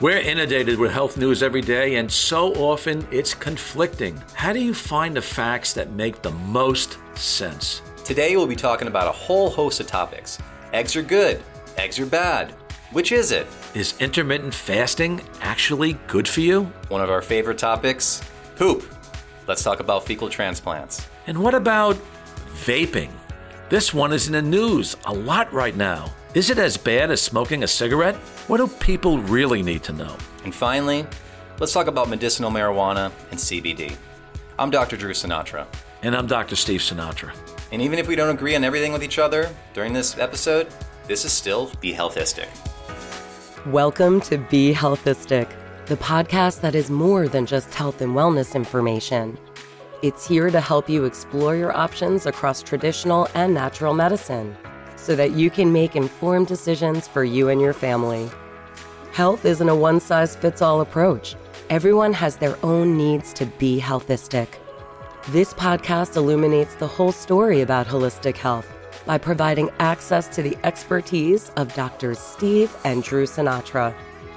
We're inundated with health news every day, and so often it's conflicting. How do you find the facts that make the most sense? Today we'll be talking about a whole host of topics. Eggs are good, eggs are bad. Which is it? Is intermittent fasting actually good for you? One of our favorite topics poop. Let's talk about fecal transplants. And what about vaping? This one is in the news a lot right now. Is it as bad as smoking a cigarette? What do people really need to know? And finally, let's talk about medicinal marijuana and CBD. I'm Dr. Drew Sinatra. And I'm Dr. Steve Sinatra. And even if we don't agree on everything with each other during this episode, this is still Be Healthistic. Welcome to Be Healthistic, the podcast that is more than just health and wellness information. It's here to help you explore your options across traditional and natural medicine so that you can make informed decisions for you and your family. Health isn't a one size fits all approach. Everyone has their own needs to be healthistic. This podcast illuminates the whole story about holistic health by providing access to the expertise of Drs. Steve and Drew Sinatra,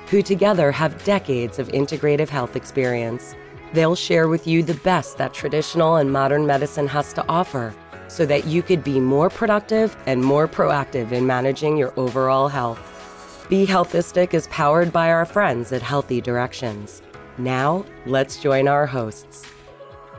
who together have decades of integrative health experience. They'll share with you the best that traditional and modern medicine has to offer so that you could be more productive and more proactive in managing your overall health. Be Healthistic is powered by our friends at Healthy Directions. Now, let's join our hosts.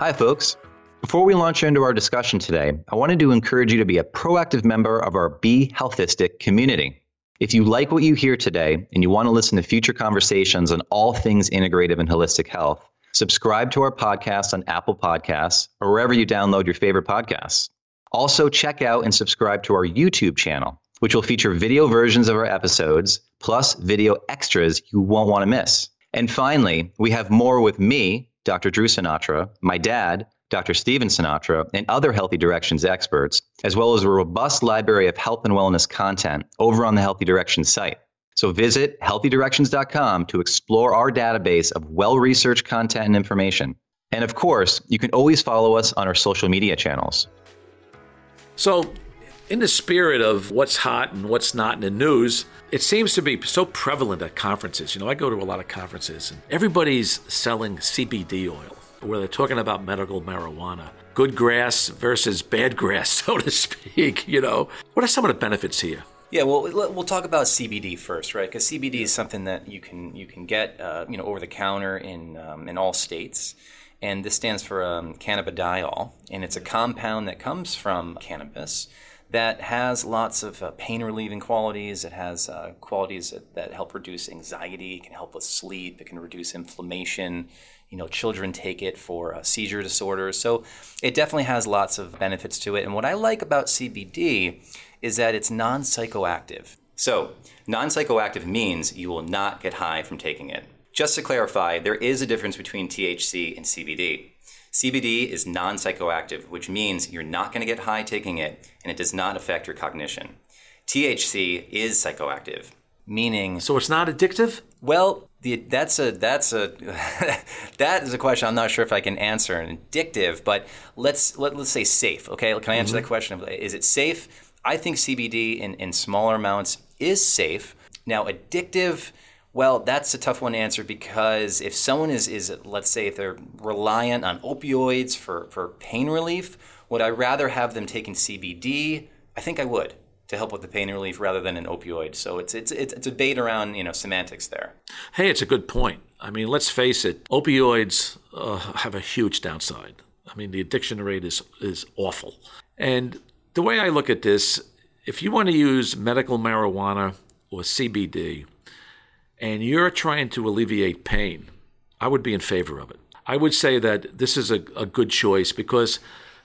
Hi, folks. Before we launch into our discussion today, I wanted to encourage you to be a proactive member of our Be Healthistic community. If you like what you hear today and you want to listen to future conversations on all things integrative and holistic health, subscribe to our podcast on Apple Podcasts or wherever you download your favorite podcasts. Also, check out and subscribe to our YouTube channel, which will feature video versions of our episodes, plus video extras you won't want to miss. And finally, we have more with me, Dr. Drew Sinatra, my dad, Dr. Steven Sinatra, and other Healthy Directions experts, as well as a robust library of health and wellness content over on the Healthy Directions site. So visit healthydirections.com to explore our database of well researched content and information. And of course, you can always follow us on our social media channels. So, in the spirit of what's hot and what's not in the news, it seems to be so prevalent at conferences. You know, I go to a lot of conferences and everybody's selling CBD oil, where they're talking about medical marijuana. Good grass versus bad grass, so to speak. You know, what are some of the benefits here? Yeah, well, we'll talk about CBD first, right? Because CBD is something that you can you can get, uh, you know, over the counter in um, in all states, and this stands for um, cannabidiol, and it's a compound that comes from cannabis that has lots of uh, pain relieving qualities. It has uh, qualities that, that, help reduce anxiety. It can help with sleep. It can reduce inflammation. You know, children take it for uh, seizure disorders. So it definitely has lots of benefits to it. And what I like about CBD is that it's non psychoactive. So, non psychoactive means you will not get high from taking it. Just to clarify, there is a difference between THC and CBD. CBD is non psychoactive, which means you're not going to get high taking it and it does not affect your cognition. THC is psychoactive, meaning. So it's not addictive? Well, the, that's a that's a that is a question I'm not sure if I can answer. Addictive, but let's let, let's say safe. Okay, can I answer mm-hmm. that question? Is it safe? I think CBD in, in smaller amounts is safe. Now, addictive, well, that's a tough one to answer because if someone is, is let's say, if they're reliant on opioids for, for pain relief, would I rather have them taking CBD? I think I would to help with the pain relief rather than an opioid. So it's it's it's a debate around you know semantics there. Hey, it's a good point. I mean, let's face it, opioids uh, have a huge downside. I mean, the addiction rate is is awful, and the way I look at this, if you want to use medical marijuana or CBD and you're trying to alleviate pain, I would be in favor of it. I would say that this is a, a good choice because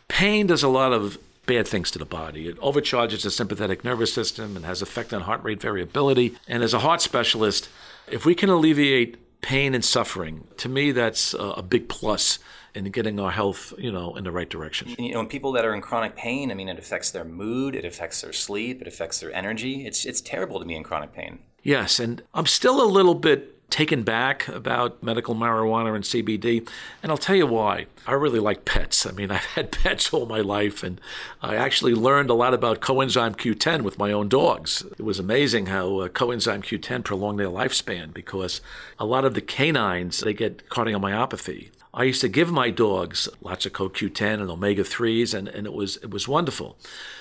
pain does a lot of bad things to the body. It overcharges the sympathetic nervous system and has effect on heart rate variability. And as a heart specialist, if we can alleviate pain and suffering, to me that's a big plus in getting our health, you know, in the right direction. You know, people that are in chronic pain, I mean, it affects their mood, it affects their sleep, it affects their energy. It's it's terrible to be in chronic pain. Yes, and I'm still a little bit taken back about medical marijuana and CBD, and I'll tell you why. I really like pets. I mean, I've had pets all my life, and I actually learned a lot about coenzyme Q10 with my own dogs. It was amazing how uh, coenzyme Q10 prolonged their lifespan because a lot of the canines they get cardiomyopathy. I used to give my dogs lots of CoQ10 and omega 3s, and, and it was it was wonderful.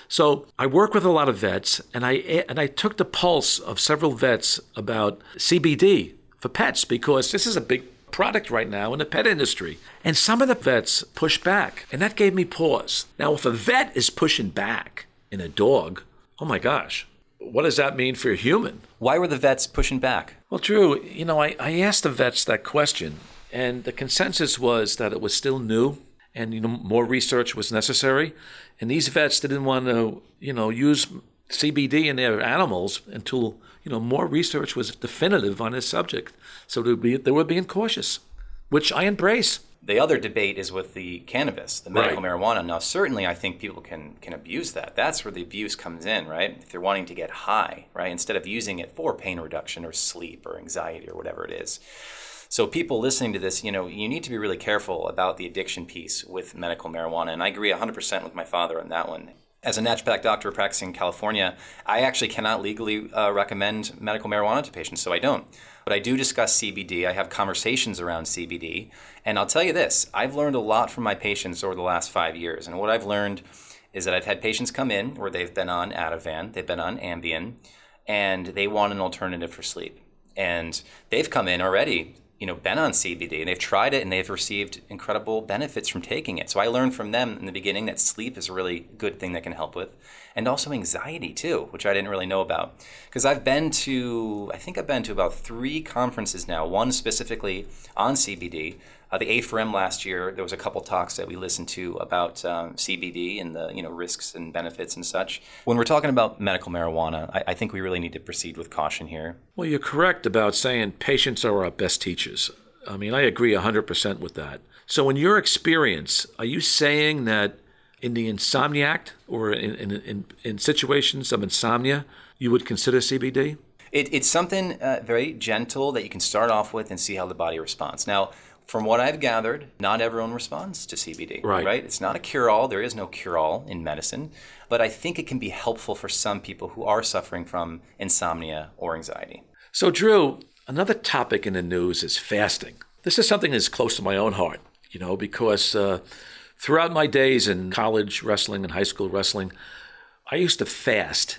So I work with a lot of vets, and I and I took the pulse of several vets about CBD for pets because this is a big product right now in the pet industry. And some of the vets push back, and that gave me pause. Now, if a vet is pushing back in a dog, oh my gosh, what does that mean for a human? Why were the vets pushing back? Well, Drew, you know, I, I asked the vets that question, and the consensus was that it was still new and, you know, more research was necessary. And these vets didn't want to, you know, use CBD in their animals until you know more research was definitive on this subject. So they, be, they were being cautious, which I embrace. The other debate is with the cannabis, the medical Right. marijuana. Now, certainly, I think people can can abuse that. That's where the abuse comes in, right? If they're wanting to get high, right, instead of using it for pain reduction or sleep or anxiety or whatever it is. So people listening to this, you know, you need to be really careful about the addiction piece with medical marijuana. And I agree 100% with my father on that one. As a naturopathic doctor practicing in California, I actually cannot legally uh, recommend medical marijuana to patients, so I don't. But I do discuss CBD. I have conversations around CBD. And I'll tell you this I've learned a lot from my patients over the last five years. And what I've learned is that I've had patients come in where they've been on Ativan, they've been on Ambien, and they want an alternative for sleep. And they've come in already, you know, been on CBD and they've tried it and they've received incredible benefits from taking it. So I learned from them in the beginning that sleep is a really good thing that can help with, and also anxiety too, which I didn't really know about. Because I've been to, I think I've been to about three conferences now, one specifically on CBD. Uh, the A4M last year, there was a couple talks that we listened to about um, CBD and the you know risks and benefits and such. When we're talking about medical marijuana, I, I think we really need to proceed with caution here. Well, you're correct about saying patients are our best teachers. I mean, I agree 100% with that. So, in your experience, are you saying that in the insomniac or in, in, in, in situations of insomnia, you would consider CBD? It, it's something uh, very gentle that you can start off with and see how the body responds. Now, from what I've gathered, not everyone responds to CBD. Right. Right. It's not a cure-all. There is no cure-all in medicine, but I think it can be helpful for some people who are suffering from insomnia or anxiety. So, Drew, another topic in the news is fasting. This is something that's close to my own heart, you know, because uh, throughout my days in college wrestling and high school wrestling, I used to fast.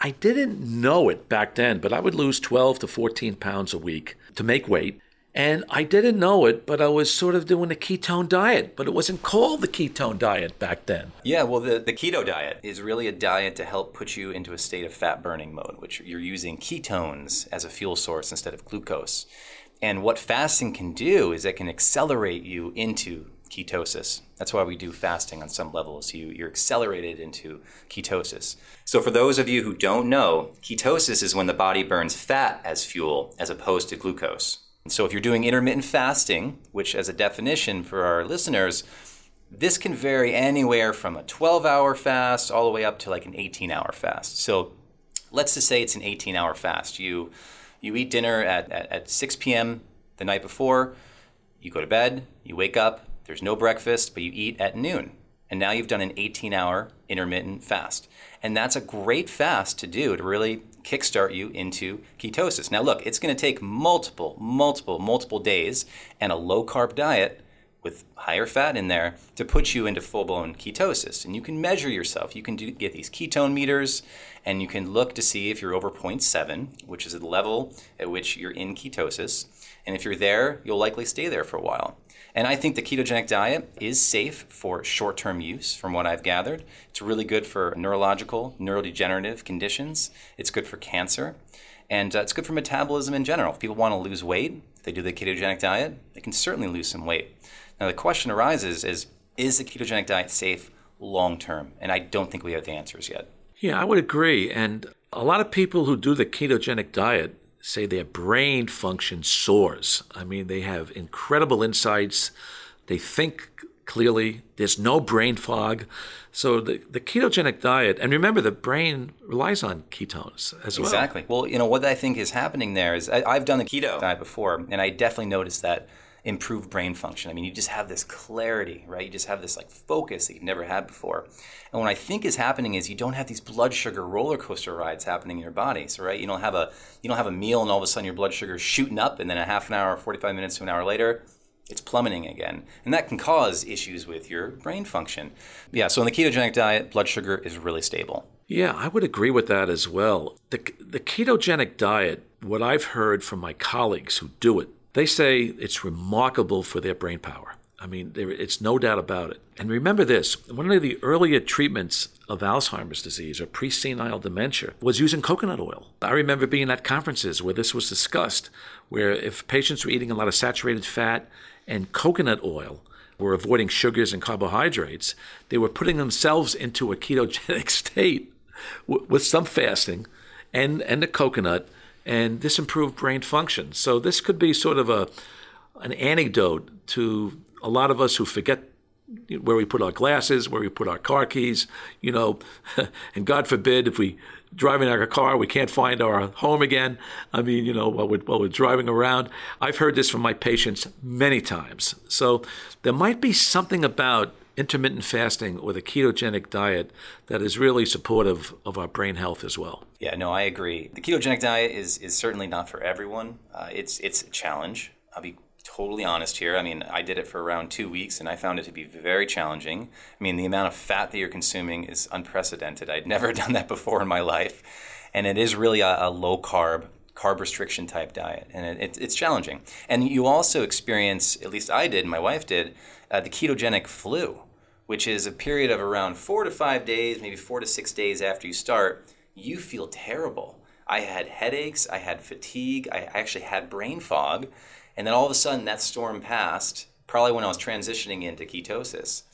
I didn't know it back then, but I would lose 12 to 14 pounds a week to make weight. And I didn't know it, but I was sort of doing a ketone diet, but it wasn't called the ketone diet back then. Yeah, well, the, the keto diet is really a diet to help put you into a state of fat burning mode, which you're using ketones as a fuel source instead of glucose. And what fasting can do is it can accelerate you into ketosis. That's why we do fasting on some levels. You, you're accelerated into ketosis. So, for those of you who don't know, ketosis is when the body burns fat as fuel as opposed to glucose. And So, if you're doing intermittent fasting, which, as a definition for our listeners, this can vary anywhere from a 12 hour fast all the way up to like an 18 hour fast. So let's just say it's an 18 hour fast. You, you eat dinner at, at, at 6 p.m. the night before, you go to bed, you wake up, there's no breakfast, but you eat at noon. And now you've done an 18 hour intermittent fast. And that's a great fast to do to really kickstart you into ketosis. Now, look, it's going to take multiple, multiple, multiple days and a low carb diet with higher fat in there to put you into full blown ketosis. And you can measure yourself. You can do, get these ketone meters and you can look to see if you're over 0.7, which is the level at which you're in ketosis. And if you're there, you'll likely stay there for a while. And I think the ketogenic diet is safe for short term use, from what I've gathered. It's really good for neurological, neurodegenerative conditions, it's good for cancer, and uh, it's good for metabolism in general. If people want to lose weight, if they do the ketogenic diet, they can certainly lose some weight. Now, the question arises is is the ketogenic diet safe long term? And I don't think we have the answers yet. Yeah, I would agree. And a lot of people who do the ketogenic diet say their brain function soars. I mean, they have incredible insights. They think clearly. There's no brain fog. So the, the ketogenic diet, and remember, the brain relies on ketones as well. Exactly. Well, you know, what I think is happening there is I, I've done the keto diet before, and I definitely noticed that improved brain function. I mean, you just have this clarity, right? You just have this like focus that you've never had before. And what I think is happening is you don't have these blood sugar roller coaster rides happening in your body. So, right, you don't have a you don't have a meal and all of a sudden your blood sugar is shooting up, and then a half an hour, 45 minutes to an hour later, it's plummeting again. And that can cause issues with your brain function. Yeah, so in the ketogenic diet, blood sugar is really stable. Yeah, I would agree with that as well. The, the ketogenic diet, what I've heard from my colleagues who do it, they say it's remarkable for their brain power. I mean, it's no doubt about it. And remember this one of the earlier treatments of Alzheimer's disease or presenile dementia was using coconut oil. I remember being at conferences where this was discussed, where if patients were eating a lot of saturated fat and coconut oil, were avoiding sugars and carbohydrates, they were putting themselves into a ketogenic state with some fasting and, and the coconut, and this improved brain function. So this could be sort of a an anecdote to a lot of us who forget where we put our glasses, where we put our car keys, you know, and God forbid if we driving our car, we can't find our home again. I mean, you know, while we're, while we're driving around. I've heard this from my patients many times. So there might be something about intermittent fasting or the ketogenic diet that is really supportive of our brain health as well. Yeah, no, I agree. The ketogenic diet is is certainly not for everyone. Uh, it's it's a challenge. I'll be totally honest here. I mean, I did it for around two weeks and I found it to be very challenging. I mean, the amount of fat that you're consuming is unprecedented. I'd never done that before in my life. And it is really a, a low carb, carb restriction type diet. And it, it, it's challenging. And you also experience, at least I did, my wife did, uh, the ketogenic flu, which is a period of around four to five days, maybe four to six days after you start. You feel terrible. I had headaches, I had fatigue, I actually had brain fog. And then all of a sudden, that storm passed, probably when I was transitioning into ketosis.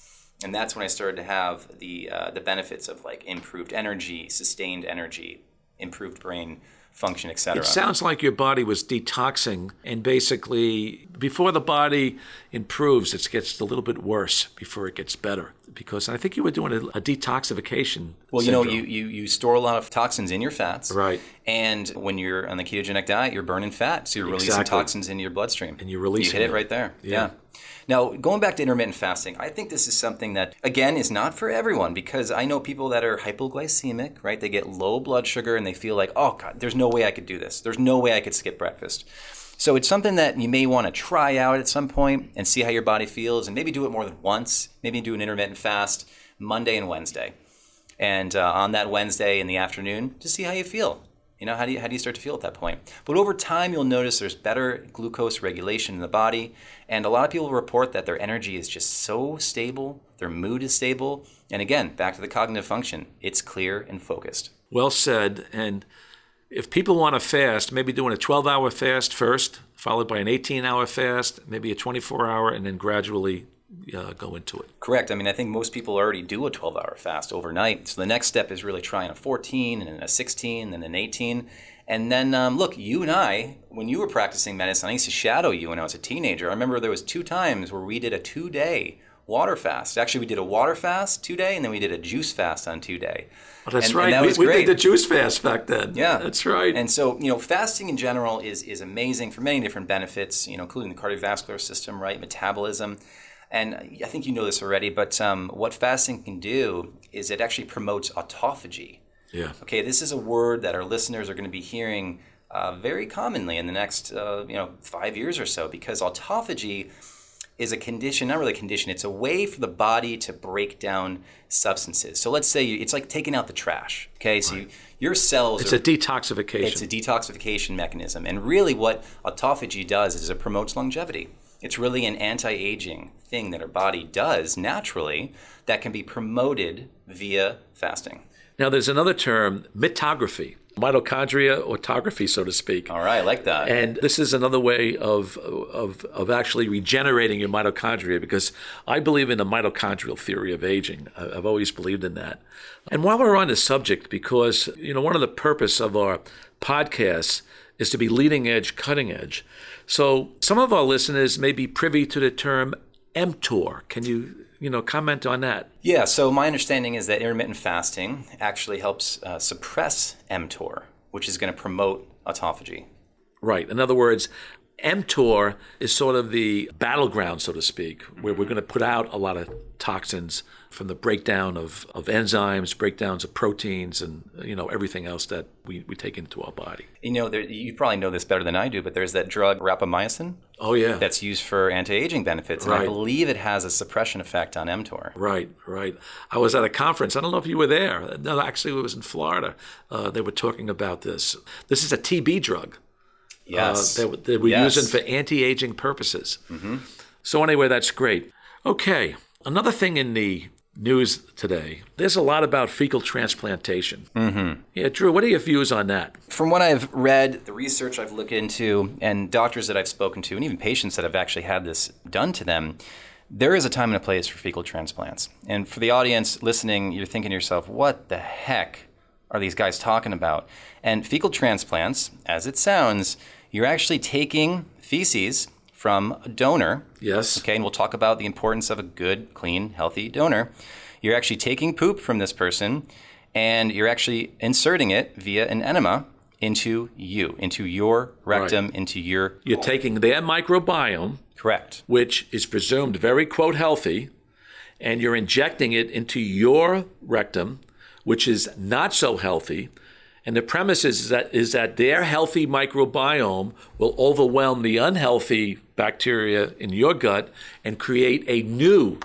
And that's when I started to have the, uh, the benefits of like improved energy, sustained energy, improved brain function, etc. It sounds like your body was detoxing, and basically, before the body improves, it gets a little bit worse before it gets better. Because I think you were doing a, a detoxification. Well, you know, you, you you store a lot of toxins in your fats, right? And when you're on the ketogenic diet, you're burning fat, so you're releasing exactly. toxins into your bloodstream, and you release. You hit it right there. yeah. yeah. Now, going back to intermittent fasting, I think this is something that, again, is not for everyone because I know people that are hypoglycemic, right? They get low blood sugar and they feel like, oh, God, there's no way I could do this. There's no way I could skip breakfast. So it's something that you may want to try out at some point and see how your body feels and maybe do it more than once. Maybe do an intermittent fast Monday and Wednesday. And uh, on that Wednesday in the afternoon, to see how you feel. You know, how do you, how do you start to feel at that point? But over time, you'll notice there's better glucose regulation in the body. And a lot of people report that their energy is just so stable, their mood is stable. And again, back to the cognitive function, it's clear and focused. Well said. And if people want to fast, maybe doing a 12 hour fast first, followed by an 18 hour fast, maybe a 24 hour, and then gradually uh, go into it. Correct. I mean, I think most people already do a 12 hour fast overnight. So the next step is really trying a 14 and then a 16 and an 18. And then, um, look, you and I, when you were practicing medicine, I used to shadow you when I was a teenager. I remember there was two times where we did a two day water fast. Actually, we did a water fast two day, and then we did a juice fast on two day. Oh, that's and, right. And that we, we, did the juice fast back then. Yeah, that's right. And so, you know, fasting in general is is amazing for many different benefits. You know, including the cardiovascular system, right, metabolism. And I think you know this already, but um, what fasting can do is it actually promotes autophagy. Yeah. Okay, this is a word that our listeners are going to be hearing uh, very commonly in the next, uh, you know, five years or so, because autophagy is a condition, not really a condition, it's a way for the body to break down substances. So let's say you, it's like taking out the trash. Okay, so you, your cells. It's are, a detoxification. It's a detoxification mechanism, and really, what autophagy does is it promotes longevity. It's really an anti aging thing that our body does naturally that can be promoted via fasting. Now, there's another term, mitophagy, mitochondria autophagy, so to speak. All right, I like that. And this is another way of, of, of actually regenerating your mitochondria because I believe in the mitochondrial theory of aging. I've always believed in that. And while we're on the subject, because, you know, one of the purpose of our podcasts is to be leading edge, cutting edge. So some of our listeners may be privy to the term mTOR. Can you you know, comment on that. Yeah, so my understanding is that intermittent fasting actually helps uh, suppress mTOR, which is going to promote autophagy. Right. In other words, mTOR is sort of the battleground, so to speak, where we're going to put out a lot of toxins from the breakdown of, of enzymes, breakdowns of proteins, and you know everything else that we, we take into our body. You know, there, you probably know this better than I do, but there's that drug rapamycin. Oh yeah, that's used for anti-aging benefits, and. I believe it has a suppression effect on mTOR. Right, right. I was at a conference. I don't know if you were there. No, actually, it was in Florida. Uh, they were talking about this. This is a TB drug. Yes. Uh, that, that we're yes. using for anti-aging purposes. Mm-hmm. So anyway, that's great. Okay, another thing in the news today. There's a lot about fecal transplantation. Mm-hmm. Yeah, Drew, what are your views on that? From what I've read, the research I've looked into, and doctors that I've spoken to, and even patients that have actually had this done to them, there is a time and a place for fecal transplants. And for the audience listening, you're thinking to yourself, what the heck are these guys talking about? And fecal transplants, as it sounds, you're actually taking feces from a donor. Yes. Okay, and we'll talk about the importance of a good, clean, healthy donor. You're actually taking poop from this person and you're actually inserting it via an enema into you, into your rectum, Right. into your. You're taking their microbiome, Correct. which is presumed very, quote, healthy, and you're injecting it into your rectum, which is not so healthy. And the premise is that, is that their healthy microbiome will overwhelm the unhealthy bacteria in your gut and create a new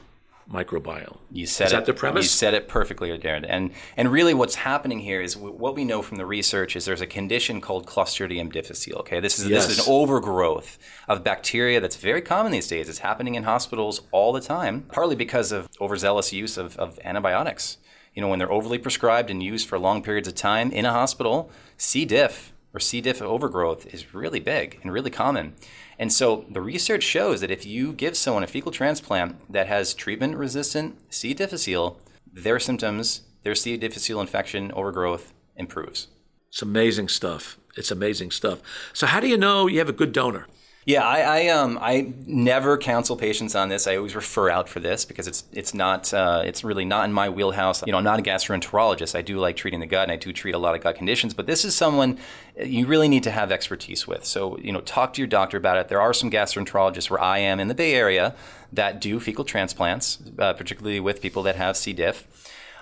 microbiome. You said is it. that the premise? You said it perfectly, Darren. And and really, what's happening here is w- what we know from the research is there's a condition called Clostridium difficile. Okay, this is this is an overgrowth of bacteria that's very common these days. It's happening in hospitals all the time, partly because of overzealous use of, of antibiotics. You know, when they're overly prescribed and used for long periods of time in a hospital, C. diff or C. diff overgrowth is really big and really common. And so the research shows that if you give someone a fecal transplant that has treatment resistant C. difficile, their symptoms, their C. difficile infection overgrowth improves. It's amazing stuff. It's amazing stuff. So, how do you know you have a good donor? Yeah, I, I um I never counsel patients on this. I always refer out for this because it's it's not uh, it's really not in my wheelhouse. You know, I'm not a gastroenterologist. I do like treating the gut, and I do treat a lot of gut conditions. But this is someone you really need to have expertise with. So you know, talk to your doctor about it. There are some gastroenterologists where I am in the Bay Area that do fecal transplants, uh, particularly with people that have C. diff.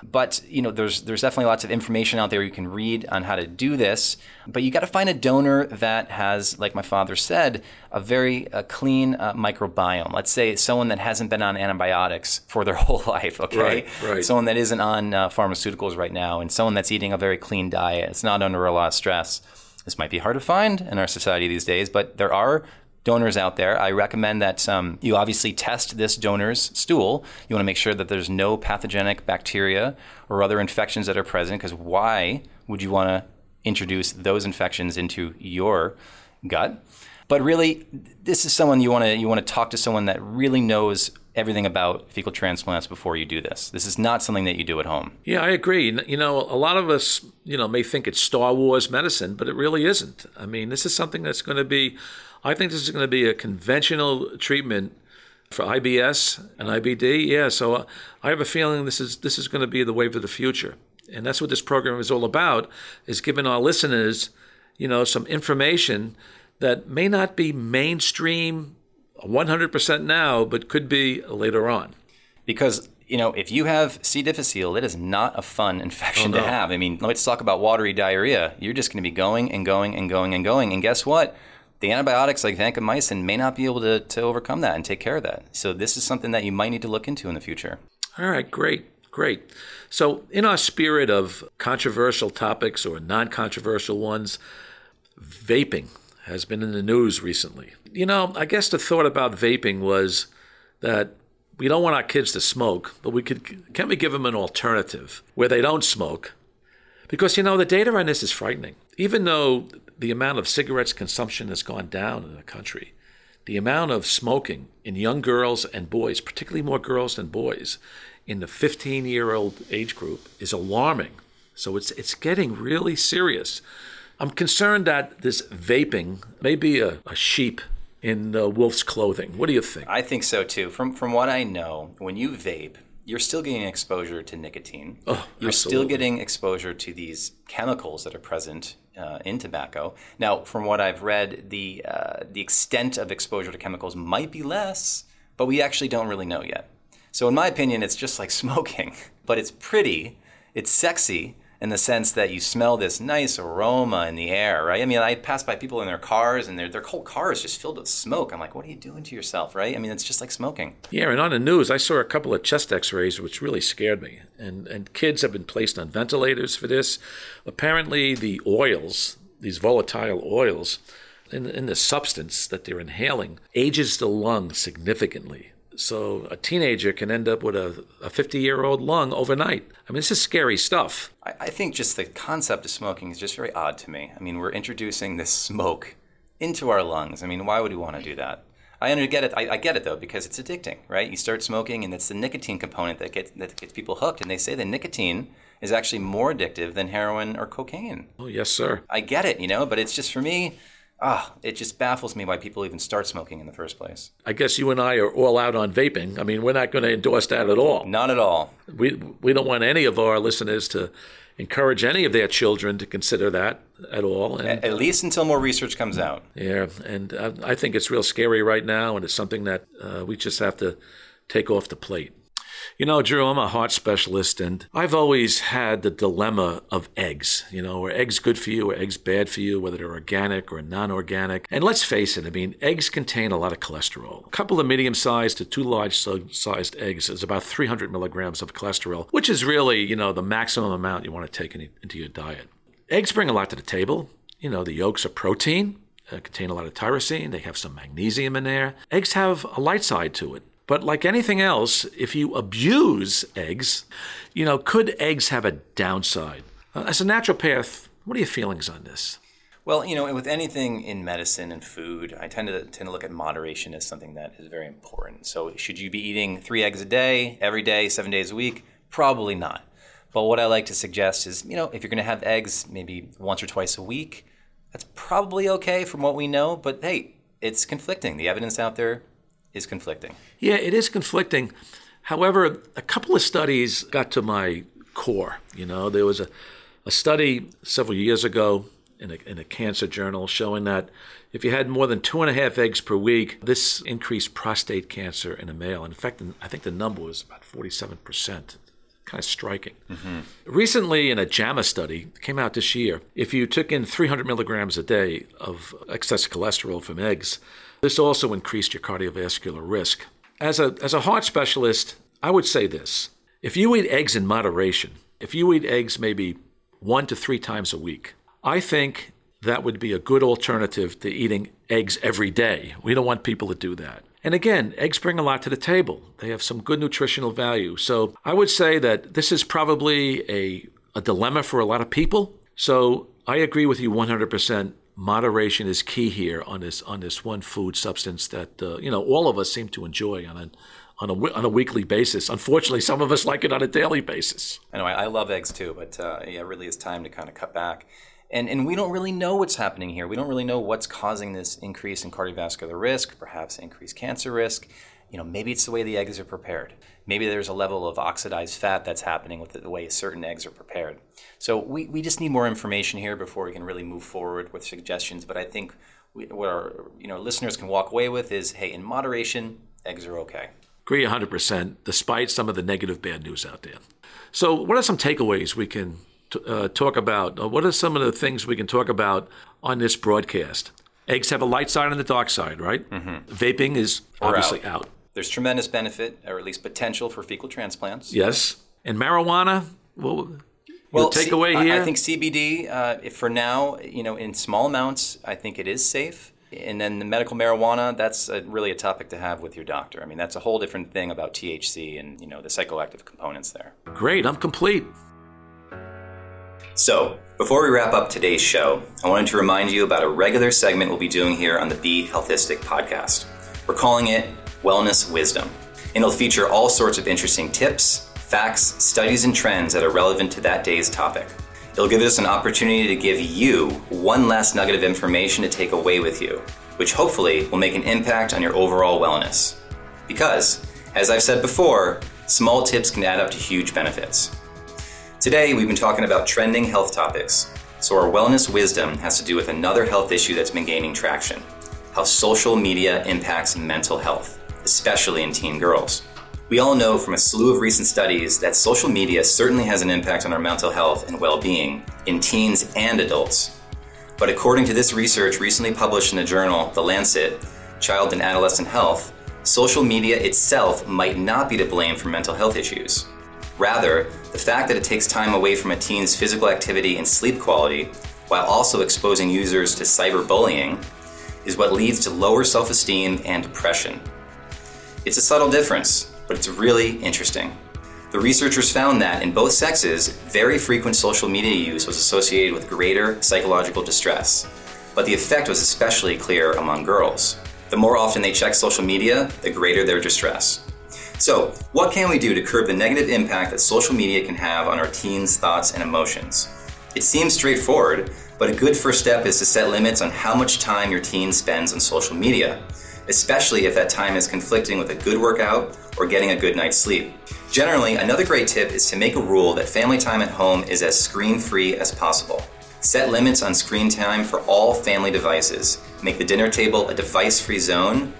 But you know, there's there's definitely lots of information out there you can read on how to do this. But you got to find a donor that has, like my father said, a very uh, clean uh, microbiome. Let's say someone that hasn't been on antibiotics for their whole life. Okay, Right, right. someone that isn't on uh, pharmaceuticals right now, and someone that's eating a very clean diet. It's not under a lot of stress. This might be hard to find in our society these days, but there are donors out there. I recommend that um, you obviously test this donor's stool. You want to make sure that there's no pathogenic bacteria or other infections that are present, because why would you want to introduce those infections into your gut? But really, this is someone you want to you want to talk to someone that really knows everything about fecal transplants before you do this. This is not something that you do at home. Yeah, I agree. You know, a lot of us, you know, may think it's Star Wars medicine, but it really isn't. I mean, this is something that's going to be, I think this is going to be a conventional treatment for IBS and IBD. Yeah, so uh, I have a feeling this is this is going to be the wave of the future, and that's what this program is all about: is giving our listeners, you know, some information that may not be mainstream 100% now, but could be later on. because you know if you have C. difficile, it is not a fun infection Oh, no. to have. I mean, let's talk about watery diarrhea. You're just going to be going and going and going and going, and guess what? The antibiotics like vancomycin may not be able to, to overcome that and take care of that. So this is something that you might need to look into in the future. All right, great, great. So, in our spirit of controversial topics or non controversial ones, vaping has been in the news recently. You know, I guess the thought about vaping was that we don't want our kids to smoke, but we could can we give them an alternative where they don't smoke? Because you know the data on this is frightening. Even though the amount of cigarettes consumption has gone down in the country, the amount of smoking in young girls and boys, particularly more girls than boys, in the 15 year old age group is alarming. So it's, it's getting really serious. I'm concerned that this vaping may be a, a sheep in uh, wolf's clothing. What do you think? I think so too. From from what I know, when you vape, you're still getting exposure to nicotine. Oh, you're still getting exposure to these chemicals that are present uh, in tobacco. Now, from what I've read, the uh, the extent of exposure to chemicals might be less, but we actually don't really know yet. So, in my opinion, it's just like smoking, but it's pretty, it's sexy in the sense that you smell this nice aroma in the air, right? I mean, I pass by people in their cars and their, their whole car is just filled with smoke. I'm like, what are you doing to yourself, right? I mean, it's just like smoking. Yeah, and on the news, I saw a couple of chest X-rays, which really scared me. And and kids have been placed on ventilators for this. Apparently, the oils, these volatile oils, in, in the substance that they're inhaling, ages the lung significantly. So a teenager can end up with a, a 50-year-old lung overnight. I mean, this is scary stuff. I, I think just the concept of smoking is just very odd to me. I mean, we're introducing this smoke into our lungs. I mean, why would we want to do that? I get it. I, I get it though because it's addicting, right? You start smoking, and it's the nicotine component that gets that gets people hooked. And they say that nicotine is actually more addictive than heroin or cocaine. Oh, yes, sir. I get it, you know, but it's just for me. Ah, it just baffles me why people even start smoking in the first place. I guess you and I are all out on vaping. I mean, we're not going to endorse that at all. Not at all. We we don't want any of our listeners to encourage any of their children to consider that at all. And At least until more research comes out. yeah, and I, I think it's real scary right now, and it's something that uh, we just have to take off the plate. You know, Drew, I'm a heart specialist, and I've always had the dilemma of eggs. You know, are eggs good for you, or eggs bad for you, whether they're organic or non organic? And let's face it, I mean, eggs contain a lot of cholesterol. A couple of medium sized to two large sized eggs is about 300 milligrams of cholesterol, which is really, you know, the maximum amount you want to take in, into your diet. Eggs bring a lot to the table. You know, the yolks are protein, uh, contain a lot of tyrosine, they have some magnesium in there. Eggs have a light side to it. But like anything else, if you abuse eggs, you know, could eggs have a downside? Uh, as a naturopath, what are your feelings on this? Well, you know, with anything in medicine and food, I tend to tend to look at moderation as something that is very important. So, should you be eating three eggs a day, every day, seven days a week? Probably not. But what I like to suggest is, you know, if you're going to have eggs maybe once or twice a week, that's probably okay from what we know. But hey, it's conflicting. The evidence out there is conflicting. Yeah, it is conflicting. However, a couple of studies got to my core. You know, there was a, a study several years ago in a, in a cancer journal showing that if you had more than two and a half eggs per week, this increased prostate cancer in a male. In fact, I think the number was about 47%. Kind of striking. Mm-hmm. Recently, in a JAMA study, came out this year, if you took in 300 milligrams a day of excess cholesterol from eggs, this also increased your cardiovascular risk. As a, as a heart specialist, I would say this if you eat eggs in moderation, if you eat eggs maybe one to three times a week, I think that would be a good alternative to eating eggs every day. We don't want people to do that. And again, eggs bring a lot to the table. They have some good nutritional value. So I would say that this is probably a, a dilemma for a lot of people. So I agree with you 100%. Moderation is key here on this on this one food substance that uh, you know all of us seem to enjoy on a on a on a weekly basis. Unfortunately, some of us like it on a daily basis. I know I, love eggs too, but uh, yeah, it really is time to kind of cut back. And, and we don't really know what's happening here. We don't really know what's causing this increase in cardiovascular risk, perhaps increased cancer risk. You know, maybe it's the way the eggs are prepared. Maybe there's a level of oxidized fat that's happening with the way certain eggs are prepared. So we, we just need more information here before we can really move forward with suggestions. But I think we, what our you know listeners can walk away with is, hey, in moderation, eggs are okay. Agree 100%, despite some of the negative bad news out there. So, what are some takeaways we can t- uh, talk about? Uh, what are some of the things we can talk about on this broadcast? Eggs have a light side and a dark side, right? Mm-hmm. Vaping is Or obviously out. out. There's tremendous benefit, or at least potential, for fecal transplants. Yes. And marijuana, well, Well, takeaway I- here? I think CBD, uh, if for now, you know, in small amounts, I think it is safe. And then the medical marijuana, that's a, really a topic to have with your doctor. I mean, that's a whole different thing about THC and you know the psychoactive components there. Great, I'm complete. So, before we wrap up today's show, I wanted to remind you about a regular segment we'll be doing here on the Be Healthistic podcast. We're calling it Wellness Wisdom, and it'll feature all sorts of interesting tips, facts, studies, and trends that are relevant to that day's topic. It'll give us an opportunity to give you one last nugget of information to take away with you. which hopefully will make an impact on your overall wellness. Because, as I've said before, small tips can add up to huge benefits. Today, we've been talking about trending health topics, so our wellness wisdom has to do with another health issue that's been gaining traction how social media impacts mental health, especially in teen girls. We all know from a slew of recent studies that social media certainly has an impact on our mental health and well being in teens and adults. But according to this research recently published in the journal The Lancet Child and Adolescent Health, social media itself might not be to blame for mental health issues. Rather, the fact that it takes time away from a teen's physical activity and sleep quality, while also exposing users to cyberbullying, is what leads to lower self esteem and depression. It's a subtle difference, but it's really interesting. The researchers found that in both sexes, very frequent social media use was associated with greater psychological distress, but the effect was especially clear among girls. The more often they check social media, the greater their distress. So, what can we do to curb the negative impact that social media can have on our teens' thoughts and emotions? It seems straightforward, but a good first step is to set limits on how much time your teen spends on social media, especially if that time is conflicting with a good workout or getting a good night's sleep. Generally, another great tip is to make a rule that family time at home is as screen free as possible. Set limits on screen time for all family devices. Make the dinner table a device free zone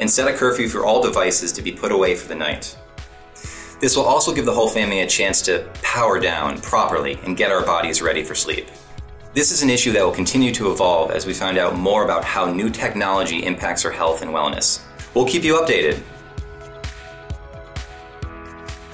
and set a curfew for all devices to be put away for the night. This will also give the whole family a chance to power down properly and get our bodies ready for sleep. This is an issue that will continue to evolve as we find out more about how new technology impacts our health and wellness. We'll keep you updated.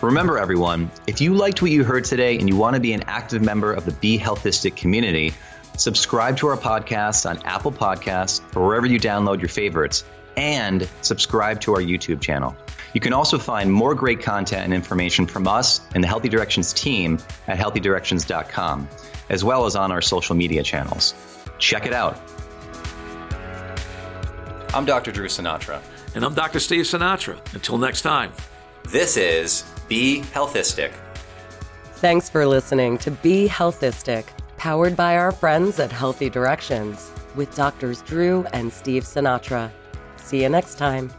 Remember, everyone, if you liked what you heard today and you want to be an active member of the Be Healthistic community, subscribe to our podcast on Apple Podcasts or wherever you download your favorites and subscribe to our YouTube channel. You can also find more great content and information from us and the Healthy Directions team at healthydirections.com, as well as on our social media channels. Check it out. I'm Dr. Drew Sinatra. And I'm Dr. Steve Sinatra. Until next time. This is Be Healthistic. Thanks for listening to Be Healthistic, powered by our friends at Healthy Directions with Doctors Drew and Steve Sinatra. See you next time.